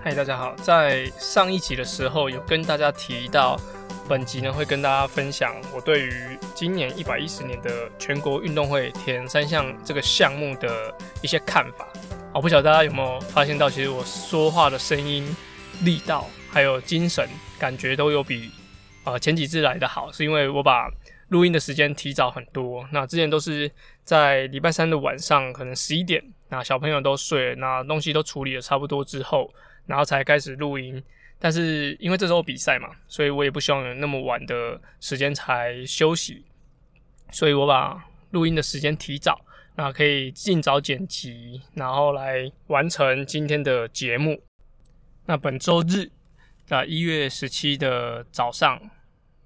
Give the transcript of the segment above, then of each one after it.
嗨，大家好。在上一集的时候，有跟大家提到，本集呢会跟大家分享我对于今年一百一十年的全国运动会铁人三项这个项目的一些看法。我不晓得大家有没有发现到，其实我说话的声音、力道还有精神，感觉都有比呃前几次来的好，是因为我把录音的时间提早很多。那之前都是在礼拜三的晚上，可能十一点，那小朋友都睡了，那东西都处理的差不多之后。然后才开始录音，但是因为这时候比赛嘛，所以我也不希望有那么晚的时间才休息，所以我把录音的时间提早，那可以尽早剪辑，然后来完成今天的节目。那本周日，那一月十七的早上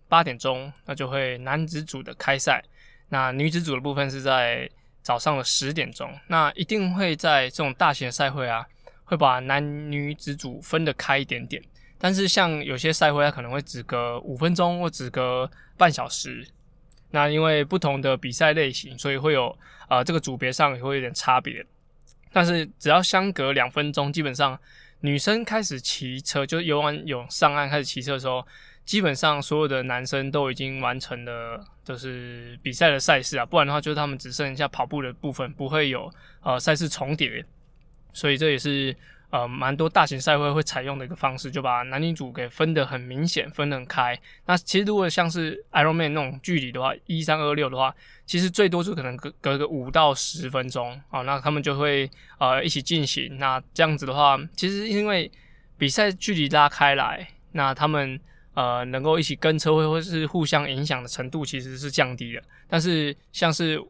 八点钟，那就会男子组的开赛，那女子组的部分是在早上的十点钟，那一定会在这种大型的赛会啊。会把男女子组分得开一点点，但是像有些赛会，它可能会只隔五分钟或只隔半小时。那因为不同的比赛类型，所以会有呃这个组别上也会有点差别。但是只要相隔两分钟，基本上女生开始骑车，就游完泳上岸开始骑车的时候，基本上所有的男生都已经完成了就是比赛的赛事啊，不然的话就是他们只剩下跑步的部分，不会有呃赛事重叠。所以这也是呃蛮多大型赛会会采用的一个方式，就把男女组给分得很明显，分得很开。那其实如果像是 Ironman 那种距离的话，一三二六的话，其实最多就可能隔隔个五到十分钟啊，那他们就会呃一起进行。那这样子的话，其实因为比赛距离拉开来，那他们呃能够一起跟车会或是互相影响的程度其实是降低的。但是像是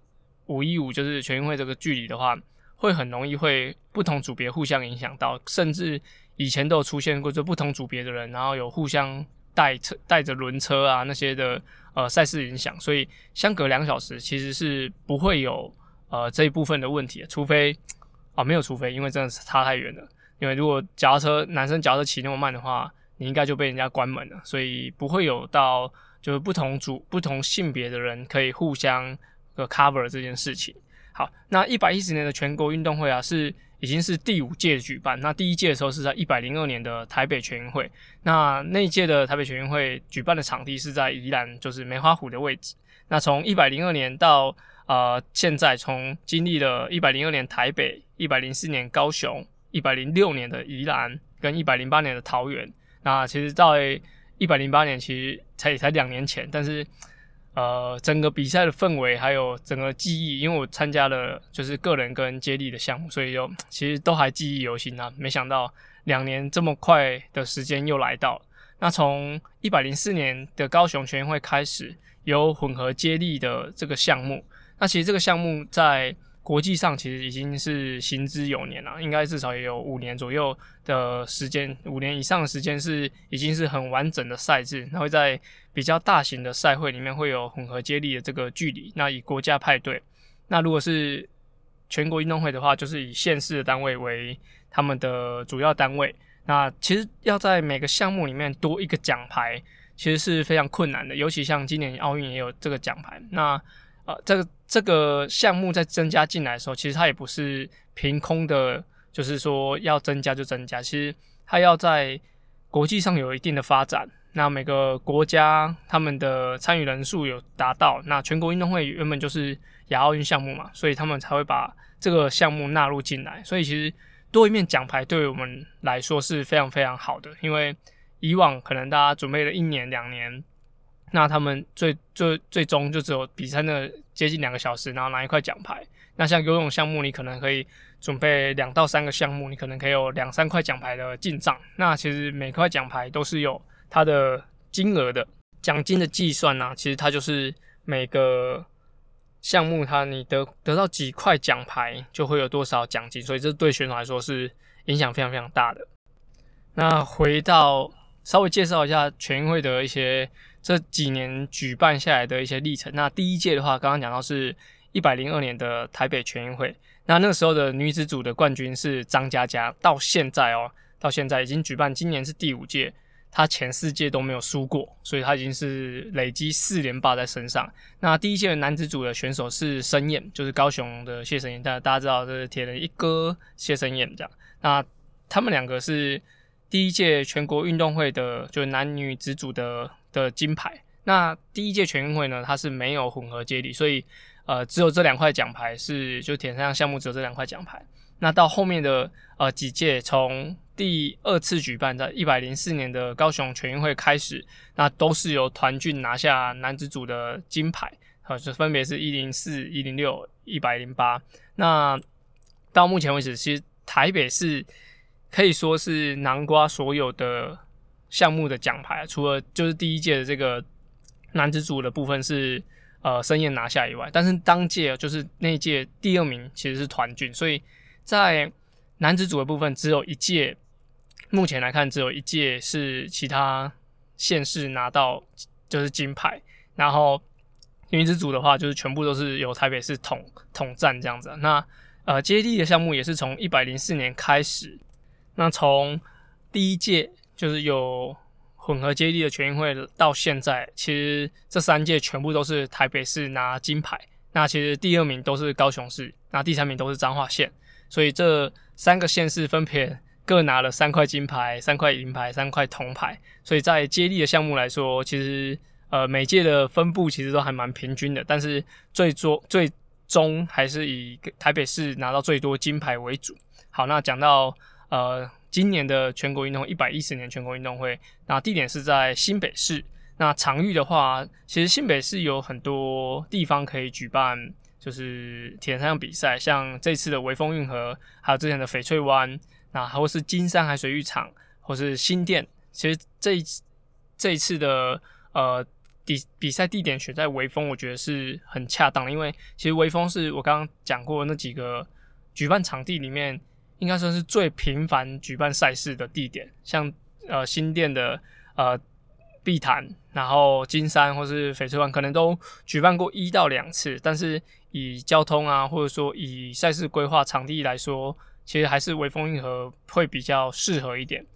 五一五就是全运会这个距离的话，会很容易会不同组别互相影响到，甚至以前都有出现过，就不同组别的人，然后有互相带车带着轮车啊那些的呃赛事影响，所以相隔两小时其实是不会有呃这一部分的问题，除非啊没有除非，因为真的是差太远了，因为如果脚踏车男生脚踏车骑那么慢的话，你应该就被人家关门了，所以不会有到就是不同组不同性别的人可以互相呃 cover 这件事情。那一百一十年的全国运动会啊，是已经是第五届举办。那第一届的时候是在一百零二年的台北全运会。那那一届的台北全运会举办的场地是在宜兰，就是梅花湖的位置。那从一百零二年到呃现在，从经历了一百零二年台北、一百零四年高雄、一百零六年的宜兰跟一百零八年的桃园。那其实到一百零八年其实才才两年前，但是。呃，整个比赛的氛围还有整个记忆，因为我参加了就是个人跟接力的项目，所以就其实都还记忆犹新啊。没想到两年这么快的时间又来到。那从一百零四年的高雄全运会开始有混合接力的这个项目，那其实这个项目在。国际上其实已经是行之有年了，应该至少也有五年左右的时间，五年以上的时间是已经是很完整的赛制。那会在比较大型的赛会里面会有混合接力的这个距离，那以国家派队。那如果是全国运动会的话，就是以县市的单位为他们的主要单位。那其实要在每个项目里面多一个奖牌，其实是非常困难的，尤其像今年奥运也有这个奖牌。那呃，这个这个项目在增加进来的时候，其实它也不是凭空的，就是说要增加就增加。其实它要在国际上有一定的发展，那每个国家他们的参与人数有达到，那全国运动会原本就是亚奥运项目嘛，所以他们才会把这个项目纳入进来。所以其实多一面奖牌对我们来说是非常非常好的，因为以往可能大家准备了一年两年。那他们最最最终就只有比赛的接近两个小时，然后拿一块奖牌。那像游泳项目，你可能可以准备两到三个项目，你可能可以有两三块奖牌的进账。那其实每块奖牌都是有它的金额的奖金的计算呢、其实它就是每个项目，它你得得到几块奖牌，就会有多少奖金。所以这对选手来说是影响非常非常大的。那回到稍微介绍一下全运会的一些。这几年举办下来的一些历程，那第一届的话，刚刚讲到是一百零二年的台北全运会，那那个时候的女子组的冠军是张嘉佳，到现在哦，到现在已经举办，今年是第五届，她前四届都没有输过，所以她已经是累积四连霸在身上。那第一届的男子组的选手是申燕，就是高雄的谢申燕，大家大家知道这是铁人一哥谢申燕这样，那他们两个是。第一届全国运动会的，就是男女子组的的金牌。那第一届全运会呢，它是没有混合接力，所以呃，只有这两块奖牌是就铁三项目只有这两块奖牌。那到后面的呃几届，从第二次举办在一百零四年的高雄全运会开始，那都是由团俊拿下男子组的金牌，呃，就分别是一零四、一零六、一百零八。那到目前为止，其实台北市可以说是囊括所有的项目的奖牌，除了就是第一届的这个。男子组的部分是呃申燕拿下以外，但是当届就是那届第二名其实是团俊，所以在男子组的部分只有一届，目前来看只有一届是其他县市拿到就是金牌，然后女子组的话就是全部都是由台北市统统战这样子。那呃接力的项目也是从一百零四年开始，那从第一届就是有。混合接力的全运会到现在，其实这三届全部都是台北市拿金牌。那其实第二名都是高雄市，那第三名都是彰化县。所以这三个县市分别各拿了三块金牌、三块银牌、三块铜牌。所以在接力的项目来说，其实呃每届的分布其实都还蛮平均的。但是最终最终还是以台北市拿到最多金牌为主。好，那讲到呃。今年的全国运动会，一百一十年全国运动会，那地点是在新北市。那场域的话，其实新北市有很多地方可以举办，就是铁人三项比赛，像这次的微风运河，还有之前的翡翠湾，那或是金山海水浴场，或是新店。其实这一这一次的呃比比赛地点选在微风，我觉得是很恰当的，因为其实微风是我刚刚讲过那几个举办场地里面。应该算是最频繁举办赛事的地点，像呃新店的呃碧潭，然后金山或是翡翠湾，可能都举办过一到两次。但是以交通啊，或者说以赛事规划场地来说，其实还是微风运河会比较适合一点。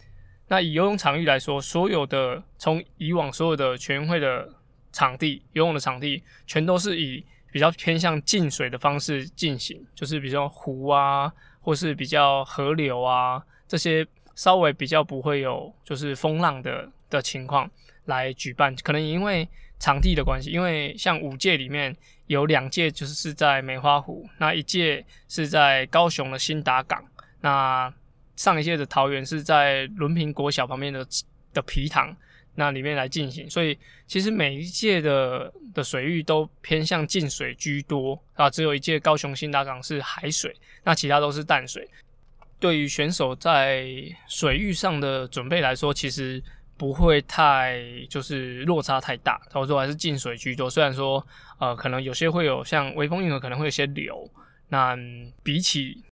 那以游泳场域来说，所有的从以往所有的全运会的场地，游泳的场地全都是以比较偏向进水的方式进行，就是比如说湖啊。或是比较河流啊，这些稍微比较不会有就是风浪的的情况来举办，可能因为场地的关系，因为像五届里面有两届就是是在梅花湖，那一届是在高雄的新达港，那上一届的桃园是在伦平国小旁边的的皮塘。那里面来进行，所以其实每一届的的水域都偏向进水居多啊，只有一届高雄新达港是海水，那其他都是淡水。对于选手在水域上的准备来说，其实不会太就是落差太大，或者说还是进水居多。虽然说呃可能有些会有像微风运河可能会有些流，那比起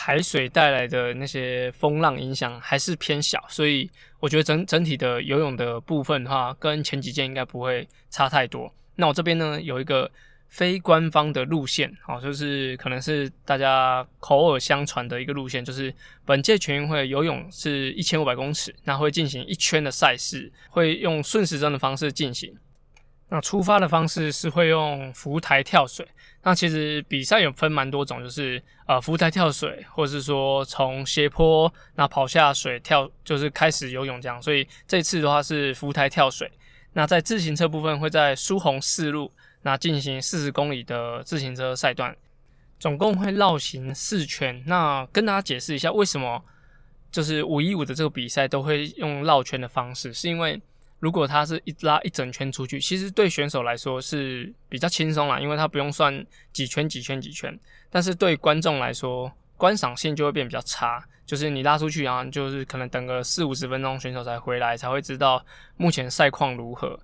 海水带来的那些风浪影响还是偏小，所以我觉得整整体的游泳的部分的话，跟前几届应该不会差太多。那我这边呢有一个非官方的路线，哦，就是可能是大家口耳相传的一个路线，就是本届全运会游泳是一千五百公尺，那会进行一圈的赛事，会用顺时针的方式进行。那出发的方式是会用浮台跳水。那其实比赛有分蛮多种，就是呃浮台跳水，或是说从斜坡那跑下水跳，就是开始游泳这样。所以这次的话是浮台跳水。那在自行车部分会在苏红四路那进行四十公里的自行车赛段，总共会绕行四圈。那跟大家解释一下为什么就是五一五的这个比赛都会用绕圈的方式，是因为。如果他是一拉一整圈出去，其实对选手来说是比较轻松啦，因为他不用算几圈几圈几圈。但是对观众来说，观赏性就会变比较差。就是你拉出去，然后就是可能等个四五十分钟，选手才回来，才会知道目前赛况如何。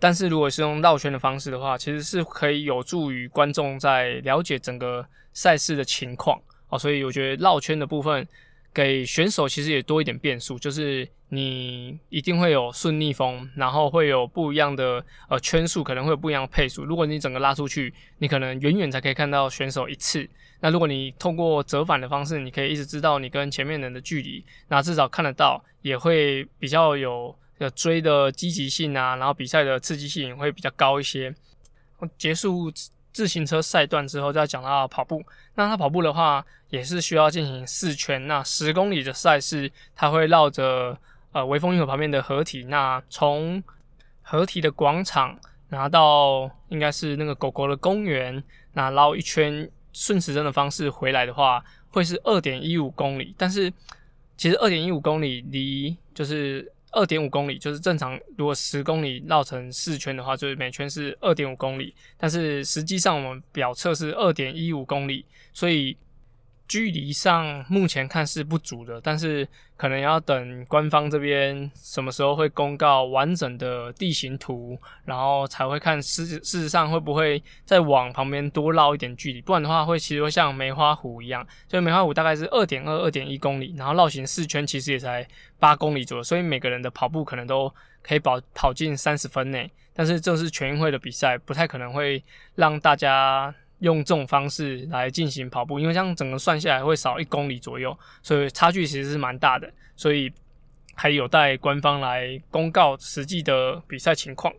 但是如果是用绕圈的方式的话，其实是可以有助于观众在了解整个赛事的情况哦。所以我觉得绕圈的部分。给选手其实也多一点变数，就是你一定会有顺逆风，然后会有不一样的呃圈数，可能会有不一样的配速。如果你整个拉出去，你可能远远才可以看到选手一次。那如果你通过折返的方式，你可以一直知道你跟前面人的距离，那至少看得到，也会比较有追的积极性啊，然后比赛的刺激性会比较高一些。结束自行车赛段之后，再讲到跑步。那他跑步的话，也是需要进行四圈。那十公里的赛事，他会绕着呃微风运河旁边的河堤，那从河堤的广场拿到应该是那个狗狗的公园，那绕一圈顺时针的方式回来的话，会是二点一五公里。但是其实二点一五公里离就是。二点五公里就是正常，如果十公里绕成四圈的话，就是每圈是二点五公里。但是实际上我们表测是二点一五公里，所以。距离上目前看是不足的，但是可能要等官方这边什么时候会公告完整的地形图，然后才会看事事实上会不会再往旁边多绕一点距离，不然的话会其实会像梅花湖一样，就梅花湖大概是二点二、二点一公里，然后绕行四圈其实也才八公里左右，所以每个人的跑步可能都可以跑跑进三十分内，但是这是全运会的比赛，不太可能会让大家。用这种方式来进行跑步，因为这样整个算下来会少一公里左右，所以差距其实是蛮大的，所以还有待官方来公告实际的比赛情况。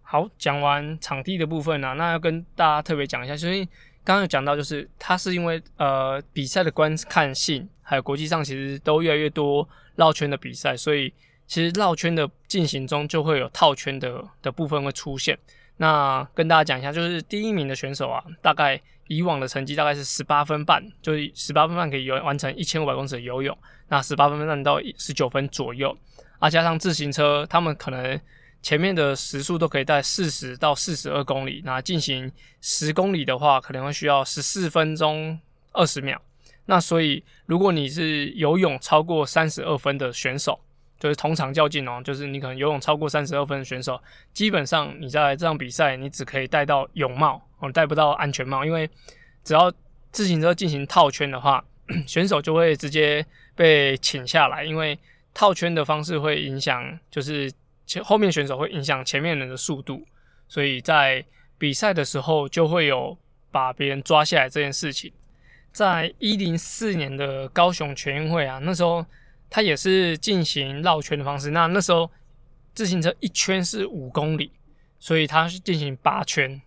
好，讲完场地的部分呢、啊，那要跟大家特别讲一下，所以刚刚有讲到，就是它是因为呃比赛的观看性，还有国际上其实都越来越多绕圈的比赛，所以其实绕圈的进行中就会有套圈的的部分会出现。那跟大家讲一下，就是第一名的选手啊，大概以往的成绩大概是十八分半，就是十八分半可以游完成一千五百公尺的游泳，那十八分半到十九分左右，啊，加上自行车，他们可能前面的时速都可以在四十到四十二公里，那进行十公里的话，可能会需要十四分钟二十秒，那所以如果你是游泳超过三十二分的选手。就是同场较劲哦，就是你可能游泳超过三十二分的选手，基本上你在这场比赛你只可以戴到泳帽哦，戴不到安全帽，因为只要自行车进行套圈的话，选手就会直接被请下来，因为套圈的方式会影响，就是前后面选手会影响前面人的速度，所以在比赛的时候就会有把别人抓下来这件事情。在一零四年的高雄全运会啊，那时候。它也是进行绕圈的方式。那那时候自行车一圈是五公里，所以它是进行八圈。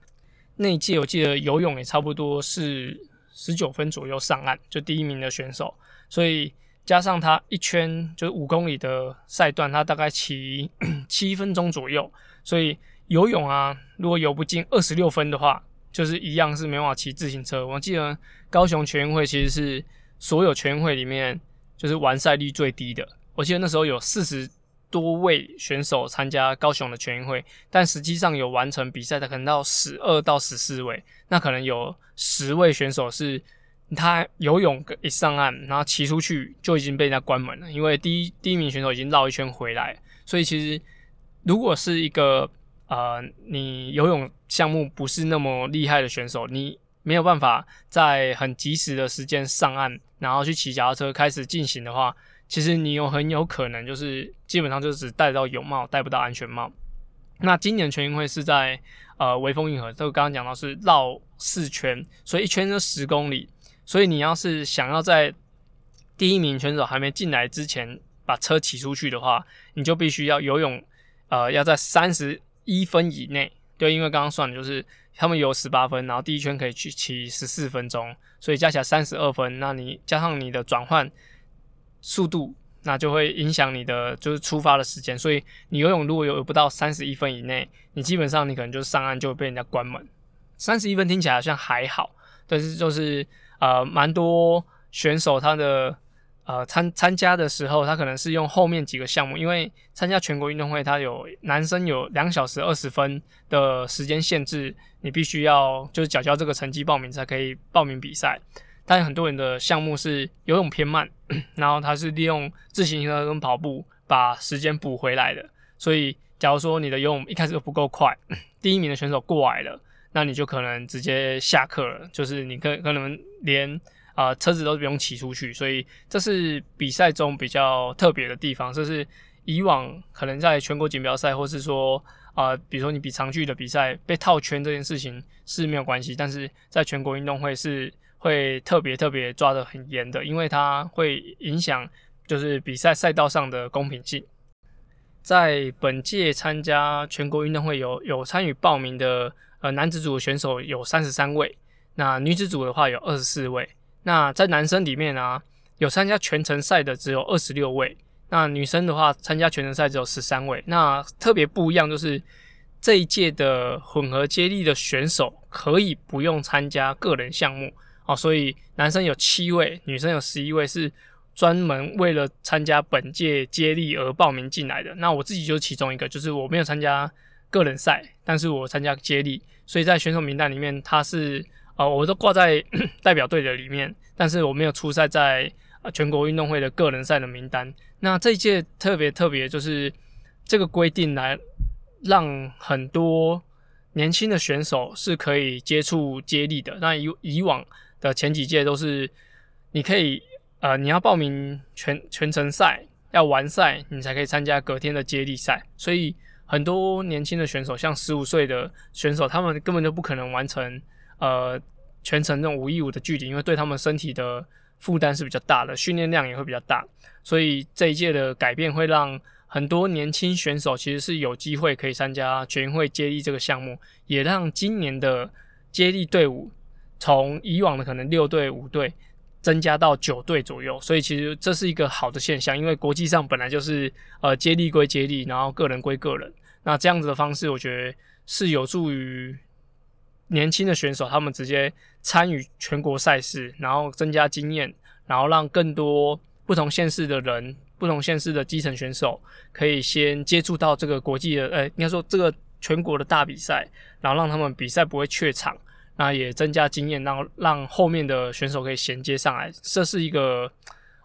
那一届我记得游泳也差不多是十九分左右上岸，就第一名的选手。所以加上他一圈就是五公里的赛段，他大概骑 七分钟左右。所以游泳啊，如果游不进二十六分的话，就是一样是没办法骑自行车。我记得高雄全运会其实是所有全运会里面。就是完赛率最低的。我记得那时候有四十多位选手参加高雄的全运会，但实际上有完成比赛的可能到十二到十四位。那可能有十位选手是他游泳一上岸，然后骑出去就已经被人家关门了，因为第一第一名选手已经绕一圈回来。所以其实如果是一个呃你游泳项目不是那么厉害的选手，你没有办法在很及时的时间上岸。然后去骑脚踏车开始进行的话，其实你有很有可能就是基本上就只戴到泳帽，戴不到安全帽。那今年全运会是在呃微风运河，这个刚刚讲到是绕四圈，所以一圈就十公里。所以你要是想要在第一名选手还没进来之前把车骑出去的话，你就必须要游泳，呃，要在三十一分以内。对，因为刚刚算的就是他们有十八分，然后第一圈可以去骑十四分钟，所以加起来三十二分。那你加上你的转换速度，那就会影响你的就是出发的时间。所以你游泳如果游不到三十一分以内，你基本上你可能就上岸就会被人家关门。三十一分听起来好像还好，但是就是呃蛮多选手他的。呃，参参加的时候，他可能是用后面几个项目，因为参加全国运动会，他有男生有两小时二十分的时间限制，你必须要就是缴交这个成绩报名才可以报名比赛。但很多人的项目是游泳偏慢，然后他是利用自行车跟跑步把时间补回来的。所以，假如说你的游泳一开始都不够快，第一名的选手过来了，那你就可能直接下课了，就是你可可能连。啊、车子都不用骑出去，所以这是比赛中比较特别的地方。这是以往可能在全国锦标赛，或是说啊、比如说你比长距的比赛被套圈这件事情是没有关系，但是在全国运动会是会特别特别抓得很严的，因为它会影响就是比赛赛道上的公平性。在本届参加全国运动会有有参与报名的呃男子组的选手有三十三位，那女子组的话有二十四位。那在男生里面啊，有参加全程赛的只有二十六位，那女生的话参加全程赛只有十三位。那特别不一样就是这一届的混合接力的选手可以不用参加个人项目哦，所以男生有七位，女生有十一位是。专门为了参加本届接力而报名进来的，那我自己就是其中一个，就是我没有参加个人赛，但是我参加接力，所以在选手名单里面，他是呃，我都挂在 代表队的里面，但是我没有出赛在全国运动会的个人赛的名单。那这一届特别特别，就是这个规定来让很多年轻的选手是可以接触接力的。那以以往的前几届都是你可以。呃，你要报名全全程赛，要完赛，你才可以参加隔天的接力赛。所以很多年轻的选手，像十五岁的选手，他们根本就不可能完成呃全程这种五一五的距离，因为对他们身体的负担是比较大的，训练量也会比较大。所以这一届的改变会让很多年轻选手其实是有机会可以参加全运会接力这个项目，也让今年的接力队伍从以往的可能六队五队。增加到九队左右，所以其实这是一个好的现象，因为国际上本来就是呃接力归接力，然后个人归个人。那这样子的方式，我觉得是有助于年轻的选手他们直接参与全国赛事，然后增加经验，然后让更多不同县市的人、不同县市的基层选手可以先接触到这个国际的，呃，应该说这个全国的大比赛，然后让他们比赛不会怯场。那也增加经验，让让后面的选手可以衔接上来，这是一个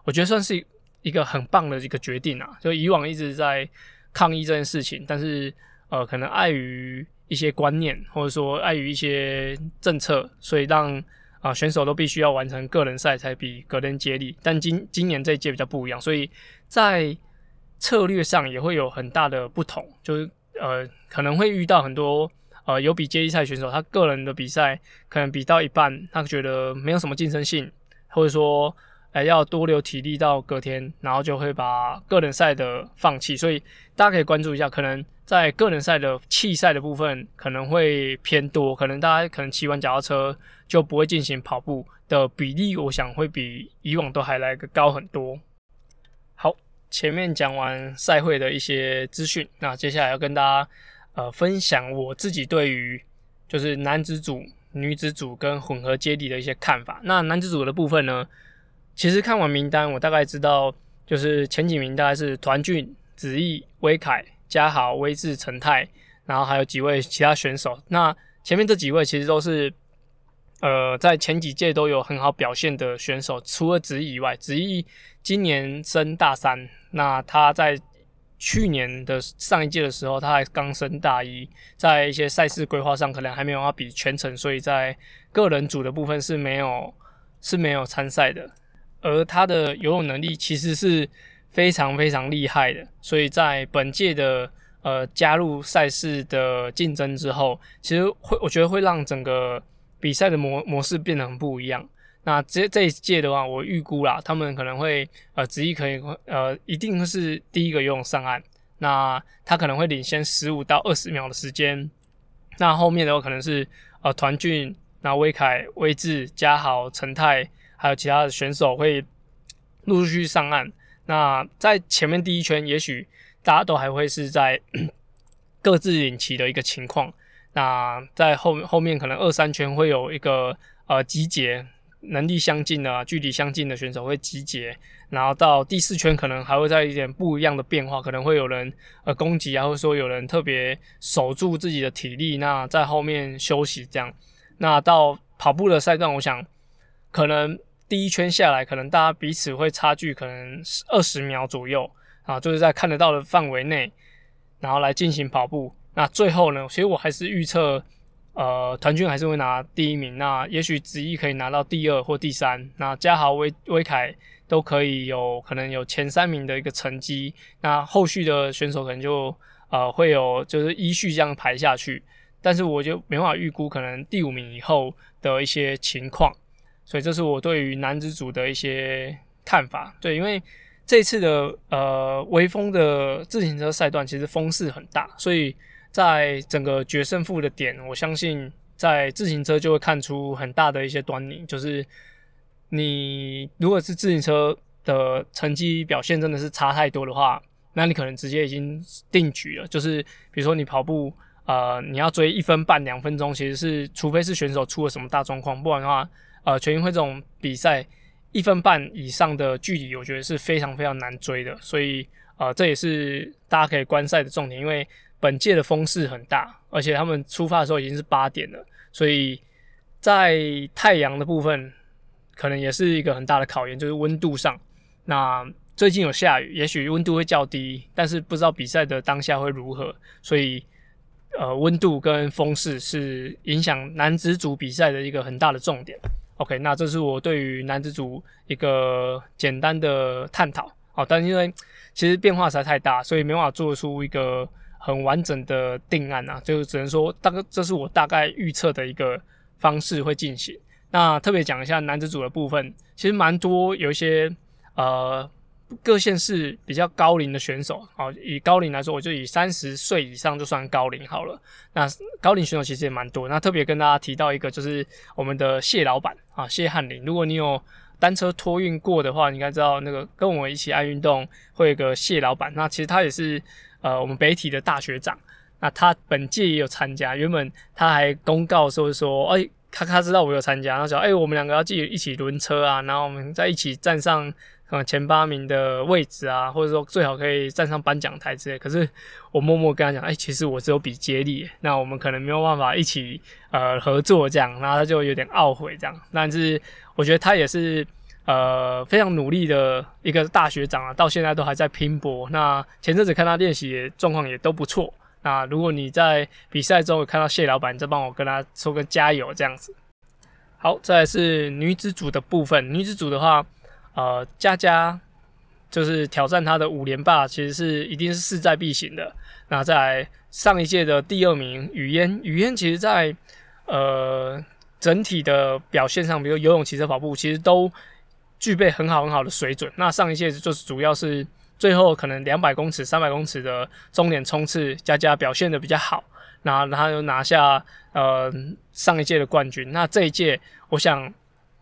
我觉得算是一个很棒的一个决定啊！就以往一直在抗议这件事情，但是呃，可能碍于一些观念，或者说碍于一些政策，所以让啊、选手都必须要完成个人赛才比隔天接力。但今今年这一届比较不一样，所以在策略上也会有很大的不同，就是呃可能会遇到很多。呃，有比接力赛选手，他个人的比赛可能比到一半，他觉得没有什么竞争性，或者说，哎、要多留体力到隔天，然后就会把个人赛的放弃。所以大家可以关注一下，可能在个人赛的弃赛的部分可能会偏多，可能大家可能骑完脚踏车就不会进行跑步的比例，我想会比以往都还来个高很多。好，前面讲完赛会的一些资讯，那接下来要跟大家。呃，分享我自己对于就是男子组、女子组跟混合接力的一些看法。那男子组的部分呢，其实看完名单，我大概知道，就是前几名大概是团俊、子毅、威凯、嘉豪、威志、陈泰，然后还有几位其他选手。那前面这几位其实都是呃在前几届都有很好表现的选手，除了子毅以外，子毅今年升大三，那他在。去年的上一届的时候，他还刚升大一，在一些赛事规划上可能还没有要比全程，所以在个人组的部分是没有是没有参赛的。而他的游泳能力其实是非常非常厉害的，所以在本届的呃加入赛事的竞争之后，其实会我觉得会让整个比赛的模模式变得很不一样。那这这一届的话，我预估啦，他们可能会呃，子毅可以呃，一定是第一个游泳上岸。那他可能会领先十五到二十秒的时间。那后面的话可能是呃，团俊、那威凯、威志、嘉豪、陈泰，还有其他的选手会陆陆续续上岸。那在前面第一圈，也许大家都还会是在 各自领旗的一个情况。那在后后面可能二三圈会有一个呃集结。能力相近的、距离相近的选手会集结，然后到第四圈可能还会在一点不一样的变化，可能会有人呃攻击啊，或者说有人特别守住自己的体力，那在后面休息这样。那到跑步的赛段，我想可能第一圈下来，可能大家彼此会差距可能二十秒左右啊，就是在看得到的范围内，然后来进行跑步。那最后呢，其实我还是预测。呃，团军还是会拿第一名，那也许子毅可以拿到第二或第三，那嘉豪、威威凯都可以有可能有前三名的一个成绩，那后续的选手可能就呃会有就是依序这样排下去，但是我就没办法预估可能第五名以后的一些情况，所以这是我对于男子组的一些看法。对，因为这次的呃微风的自行车赛段其实风势很大，所以。在整个决胜负的点，我相信在自行车就会看出很大的一些端倪，就是你如果是自行车的成绩表现真的是差太多的话，那你可能直接已经定局了。就是比如说你跑步，呃，你要追一分半、两分钟，其实是除非是选手出了什么大状况，不然的话，呃，全运会这种比赛一分半以上的距离，我觉得是非常非常难追的。所以，呃，这也是大家可以观赛的重点，因为本届的风势很大，而且他们出发的时候已经是八点了，所以在太阳的部分可能也是一个很大的考验，就是温度上。那最近有下雨，也许温度会较低，但是不知道比赛的当下会如何，所以呃，温度跟风势是影响男子组比赛的一个很大的重点。OK，那这是我对于男子组一个简单的探讨。好，但因为其实变化实在太大，所以没办法做出一个很完整的定案啊，就只能说大概这是我大概预测的一个方式会进行。那特别讲一下男子组的部分，其实蛮多有一些。呃，各县市比较高龄的选手，好，以高龄来说，我就以三十岁以上就算高龄好了。那高龄选手其实也蛮多。那特别跟大家提到一个，就是我们的谢老板啊，谢汉林。如果你有单车托运过的话，你应该知道那个跟我们一起爱运动会有个谢老板。那其实他也是呃我们北体的大学长。那他本届也有参加，原本他还公告说说，哎，他他知道我有参加，然后说，哎，我们两个要继续一起轮车啊，然后我们再一起站上。啊，前八名的位置啊，或者说最好可以站上颁奖台之类。可是我默默跟他讲，哎、其实我只有比接力，那我们可能没有办法一起呃合作这样，然后他就有点懊悔这样。但是我觉得他也是呃非常努力的一个大学长啊，到现在都还在拼搏。那前阵子看他练习状况也都不错。那如果你在比赛中有看到谢老板，你再帮我跟他说个加油这样子。好，再来是女子组的部分，女子组的话。呃，佳佳就是挑战他的五连霸，其实是一定是势在必行的。那在上一届的第二名雨嫣，雨嫣其实在呃整体的表现上，比如游泳、骑车、跑步，其实都具备很好很好的水准。那上一届就是主要是最后可能两百公尺、三百公尺的终点冲刺，佳佳表现的比较好，然后他又拿下呃上一届的冠军。那这一届，我想。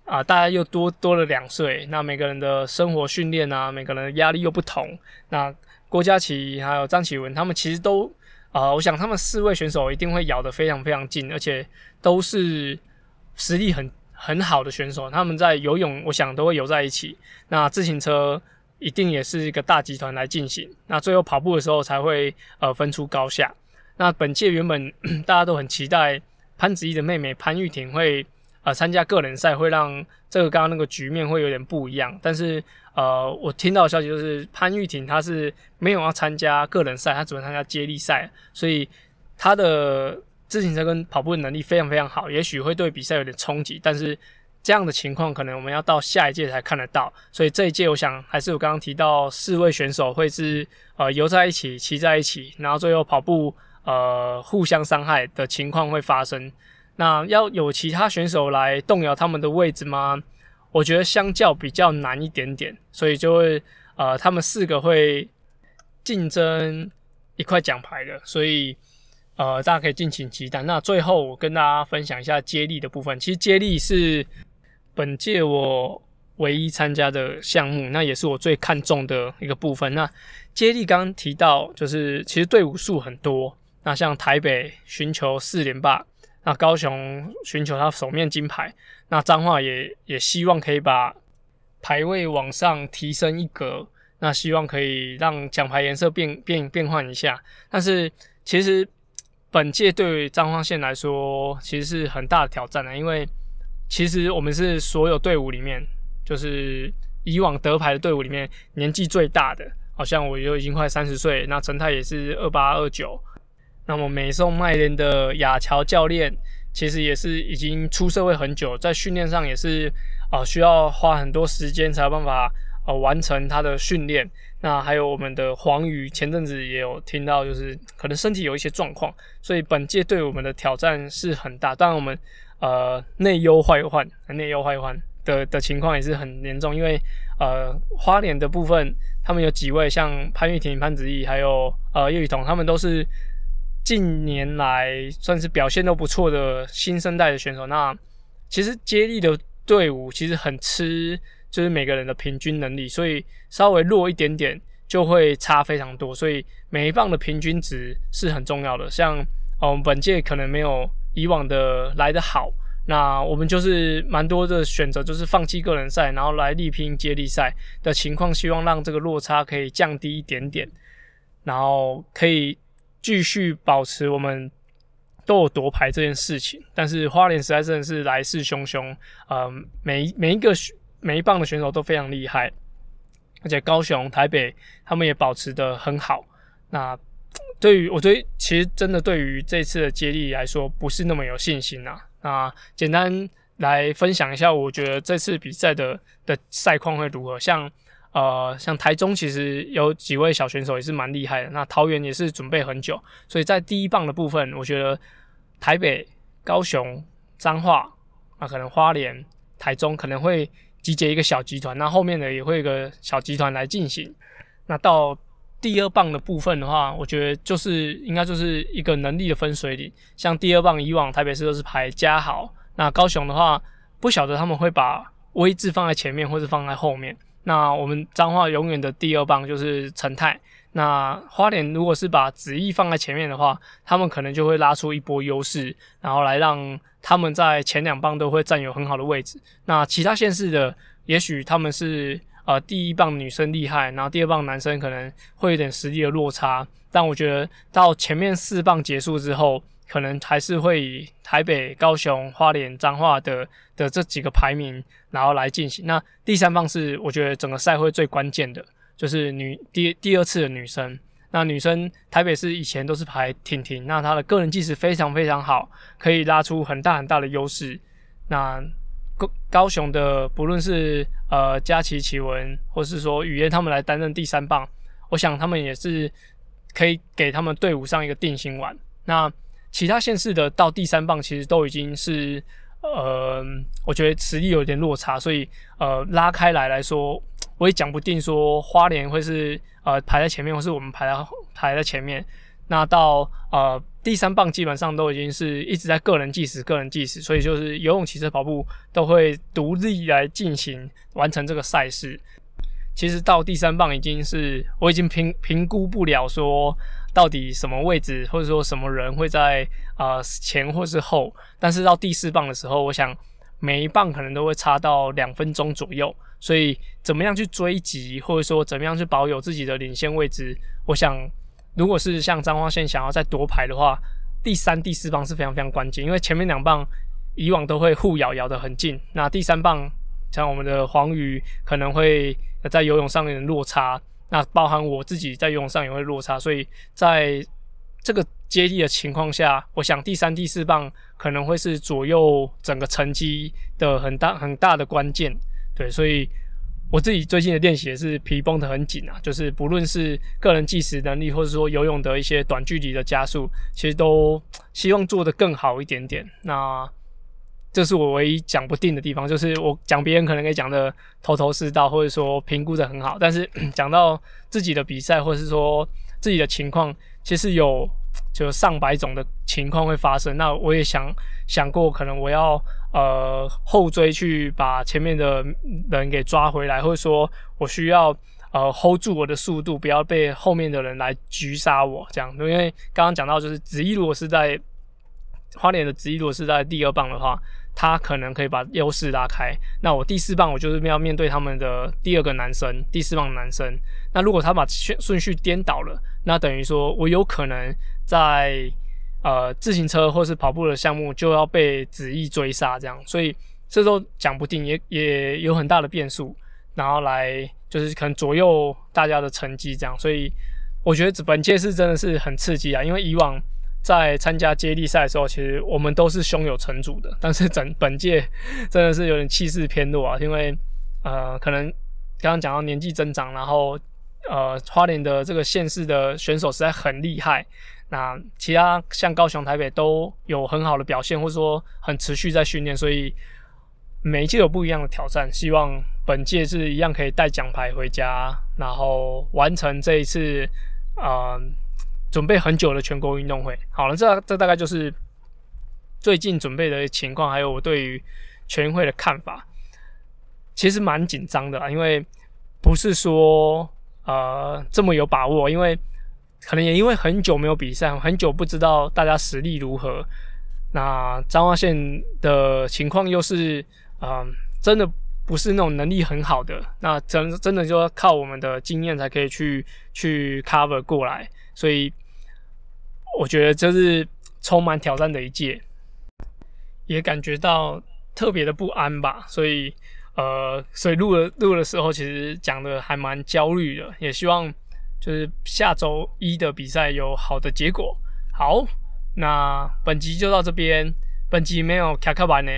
啊，大家又多多了两岁，那每个人的生活训练啊，每个人的压力又不同。那郭嘉琪还有张启文，他们其实都啊，我想他们四位选手一定会咬得非常非常近，而且都是实力很很好的选手。他们在游泳，我想都会游在一起。那自行车一定也是一个大集团来进行。那最后跑步的时候才会呃分出高下。那本届原本 大家都很期待潘子怡的妹妹潘玉婷会。呃，参加个人赛会让这个刚刚那个局面会有点不一样，但是呃，我听到的消息就是潘玉婷她是没有要参加个人赛，她只会参加接力赛，所以她的自行车跟跑步的能力非常非常好，也许会对比赛有点冲击，但是这样的情况可能我们要到下一届才看得到，所以这一届我想还是我刚刚提到四位选手会是呃游在一起，骑在一起，然后最后跑步呃互相伤害的情况会发生。那要有其他选手来动摇他们的位置吗？我觉得相较比较难一点点，所以就会呃，他们四个会竞争一块奖牌的，所以呃，大家可以敬请期待。那最后我跟大家分享一下接力的部分，其实接力是本届我唯一参加的项目，那也是我最看重的一个部分。那接力刚刚提到，就是其实队伍数很多，那像台北寻求四连霸。那高雄寻求他首面金牌，那彰化也也希望可以把排位往上提升一格，那希望可以让奖牌颜色变变变换一下。但是其实本届对于彰化县来说，其实是很大的挑战的，因为其实我们是所有队伍里面，就是以往得牌的队伍里面年纪最大的，好像我就已经快三十岁，那陈太也是二八二九。那么美颂麦联的亚乔教练，其实也是已经出社会很久，在训练上也是啊、呃、需要花很多时间才有办法呃完成他的训练。那还有我们的黄宇，前阵子也有听到，就是可能身体有一些状况，所以本届对我们的挑战是很大。当然我们呃内忧外患，内忧外患的的情况也是很严重，因为呃花莲的部分，他们有几位像潘玉婷、潘子毅，还有呃叶雨桐，他们都是。近年来算是表现都不错的新生代的选手。那其实接力的队伍其实很吃，就是每个人的平均能力，所以稍微弱一点点就会差非常多。所以每一棒的平均值是很重要的。像我们本届可能没有以往的来得好，那我们就是蛮多的选择，就是放弃个人赛，然后来力拼接力赛的情况，希望让这个落差可以降低一点点，然后可以。继续保持我们都有夺牌这件事情，但是花莲实在真的是来势汹汹，呃，每每一个每一棒的选手都非常厉害，而且高雄、台北他们也保持的很好。那对于我对其实真的对于这次的接力来说不是那么有信心呐、那简单来分享一下，我觉得这次比赛的的赛况会如何？像。呃，像台中其实有几位小选手也是蛮厉害的。那桃园也是准备很久，所以在第一棒的部分，我觉得台北、高雄、彰化，那可能花莲、台中可能会集结一个小集团，那后面的也会有一个小集团来进行。那到第二棒的部分的话，我觉得就是应该就是一个能力的分水岭。像第二棒以往台北市都是排嘉豪，那高雄的话不晓得他们会把位置放在前面，或是放在后面。那我们彰化永远的第二棒就是陈泰。那花莲如果是把子毅放在前面的话，他们可能就会拉出一波优势，然后来让他们在前两棒都会占有很好的位置。那其他县市的，也许他们是呃第一棒女生厉害，然后第二棒男生可能会有点实力的落差。但我觉得到前面四棒结束之后，可能还是会以台北、高雄、花莲、彰化的的这几个排名，然后来进行。那第三棒是我觉得整个赛会最关键的，就是女第第二次的女生。那女生台北是以前都是排婷婷，那她的个人计时非常非常好，可以拉出很大很大的优势。那高高雄的不论是呃佳琪奇文，或是说雨嫣他们来担任第三棒，我想他们也是可以给他们队伍上一个定心丸。那其他县市的到第三棒其实都已经是，呃，我觉得实力有点落差，所以呃拉开来来说，我也讲不定说花莲会是呃排在前面，或是我们排在排在前面。那到呃第三棒基本上都已经是一直在个人计时，个人计时，所以就是游泳、骑车、跑步都会独立来进行完成这个赛事。其实到第三棒已经是我已经评评估不了说。到底什么位置，或者说什么人会在呃前或是后？但是到第四棒的时候，我想每一棒可能都会差到两分钟左右，所以怎么样去追击，或者说怎么样去保有自己的领先位置？我想，如果是像彰化县想要再夺牌的话，第三、第四棒是非常非常关键，因为前面两棒以往都会互咬咬得很近，那第三棒像我们的黄鱼可能会在游泳上面的落差。那包含我自己在游泳上也会落差，所以在这个接力的情况下，我想第三、第四棒可能会是左右整个成绩的很大很大的关键。对，所以我自己最近的练习也是皮绷得很紧啊，就是不论是个人计时能力，或者说游泳的一些短距离的加速，其实都希望做得更好一点点。那这是我唯一讲不定的地方，就是我讲别人可能可以讲的头头是道，或者说评估的很好，但是 讲到自己的比赛，或者是说自己的情况，其实有就上百种的情况会发生。那我也想想过，可能我要呃后追去把前面的人给抓回来，或者说我需要呃 hold 住我的速度，不要被后面的人来狙杀我这样。因为刚刚讲到，就是子怡如果是在花莲的子怡如果是在第二棒的话。他可能可以把优势拉开，那我第四棒我就是要面对他们的第二个男生，第四棒男生。那如果他把顺顺序颠倒了，那等于说我有可能在呃自行车或是跑步的项目就要被子毅追杀，这样，所以这都讲不定，也也有很大的变数，然后来就是可能左右大家的成绩这样，所以我觉得本届是真的是很刺激啊，因为以往。在参加接力赛的时候，其实我们都是胸有成竹的。但是整本届真的是有点气势偏弱啊，因为呃，可能刚刚讲到年纪增长，然后呃，花莲的这个县市的选手实在很厉害。那其他像高雄、台北都有很好的表现，或者说很持续在训练，所以每一届有不一样的挑战。希望本届是一样可以带奖牌回家，然后完成这一次啊。呃准备很久的全国运动会。好了，这这大概就是最近准备的情况，还有我对于全运会的看法。其实蛮紧张的，因为不是说呃这么有把握，因为可能也因为很久没有比赛，很久不知道大家实力如何。那彰化县的情况又是嗯、真的不是那种能力很好的，那真真的就要靠我们的经验才可以去去 cover 过来，所以我觉得这是充满挑战的一届，也感觉到特别的不安吧，所以。呃，所以录了录的时候，其实讲的还蛮焦虑的，也希望就是下周一的比赛有好的结果。好，那本集就到这边，本集没有卡卡版呢。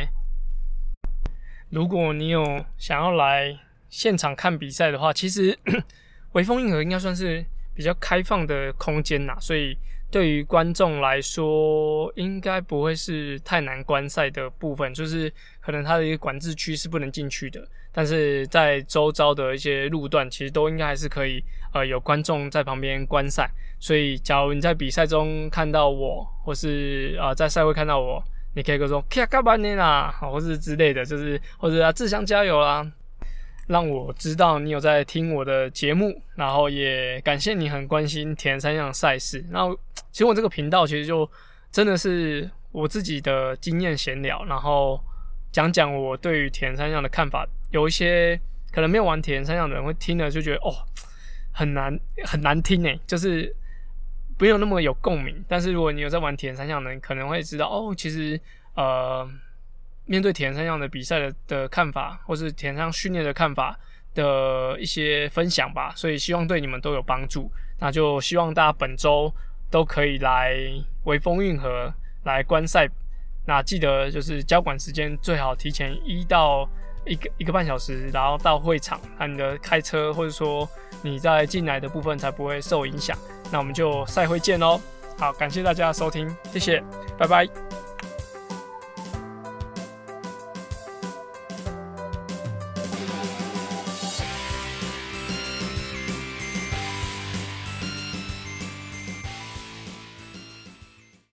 如果你有想要来现场看比赛的话，其实 微风运河应该算是比较开放的空间呐，所以。对于观众来说，应该不会是太难观赛的部分，就是可能它的一个管制区是不能进去的，但是在周遭的一些路段，其实都应该还是可以，呃，有观众在旁边观赛。所以，假如你在比赛中看到我，或是啊、呃、在赛会看到我，你可以跟说“卡卡班尼啦”或是之类的，就是或者啊志祥加油啦。让我知道你有在听我的节目，然后也感谢你很关心铁人三项赛事。然后，其实我这个频道其实就真的是我自己的经验闲聊，然后讲讲我对于铁人三项的看法。有一些可能没有玩铁人三项的人会听了就觉得哦，很难很难听诶，就是没有那么有共鸣。但是如果你有在玩铁人三项的人，可能会知道哦，其实呃。面对铁人三项的比赛的的看法，或是铁人三项训练的看法的一些分享吧，所以希望对你们都有帮助。那就希望大家本周都可以来微风运河来观赛。那记得就是交管时间最好提前一到一个一个半小时，然后到会场，那你的开车或者说你在进来的部分才不会受影响。那我们就赛会见喽！好，感谢大家的收听，谢谢，拜拜。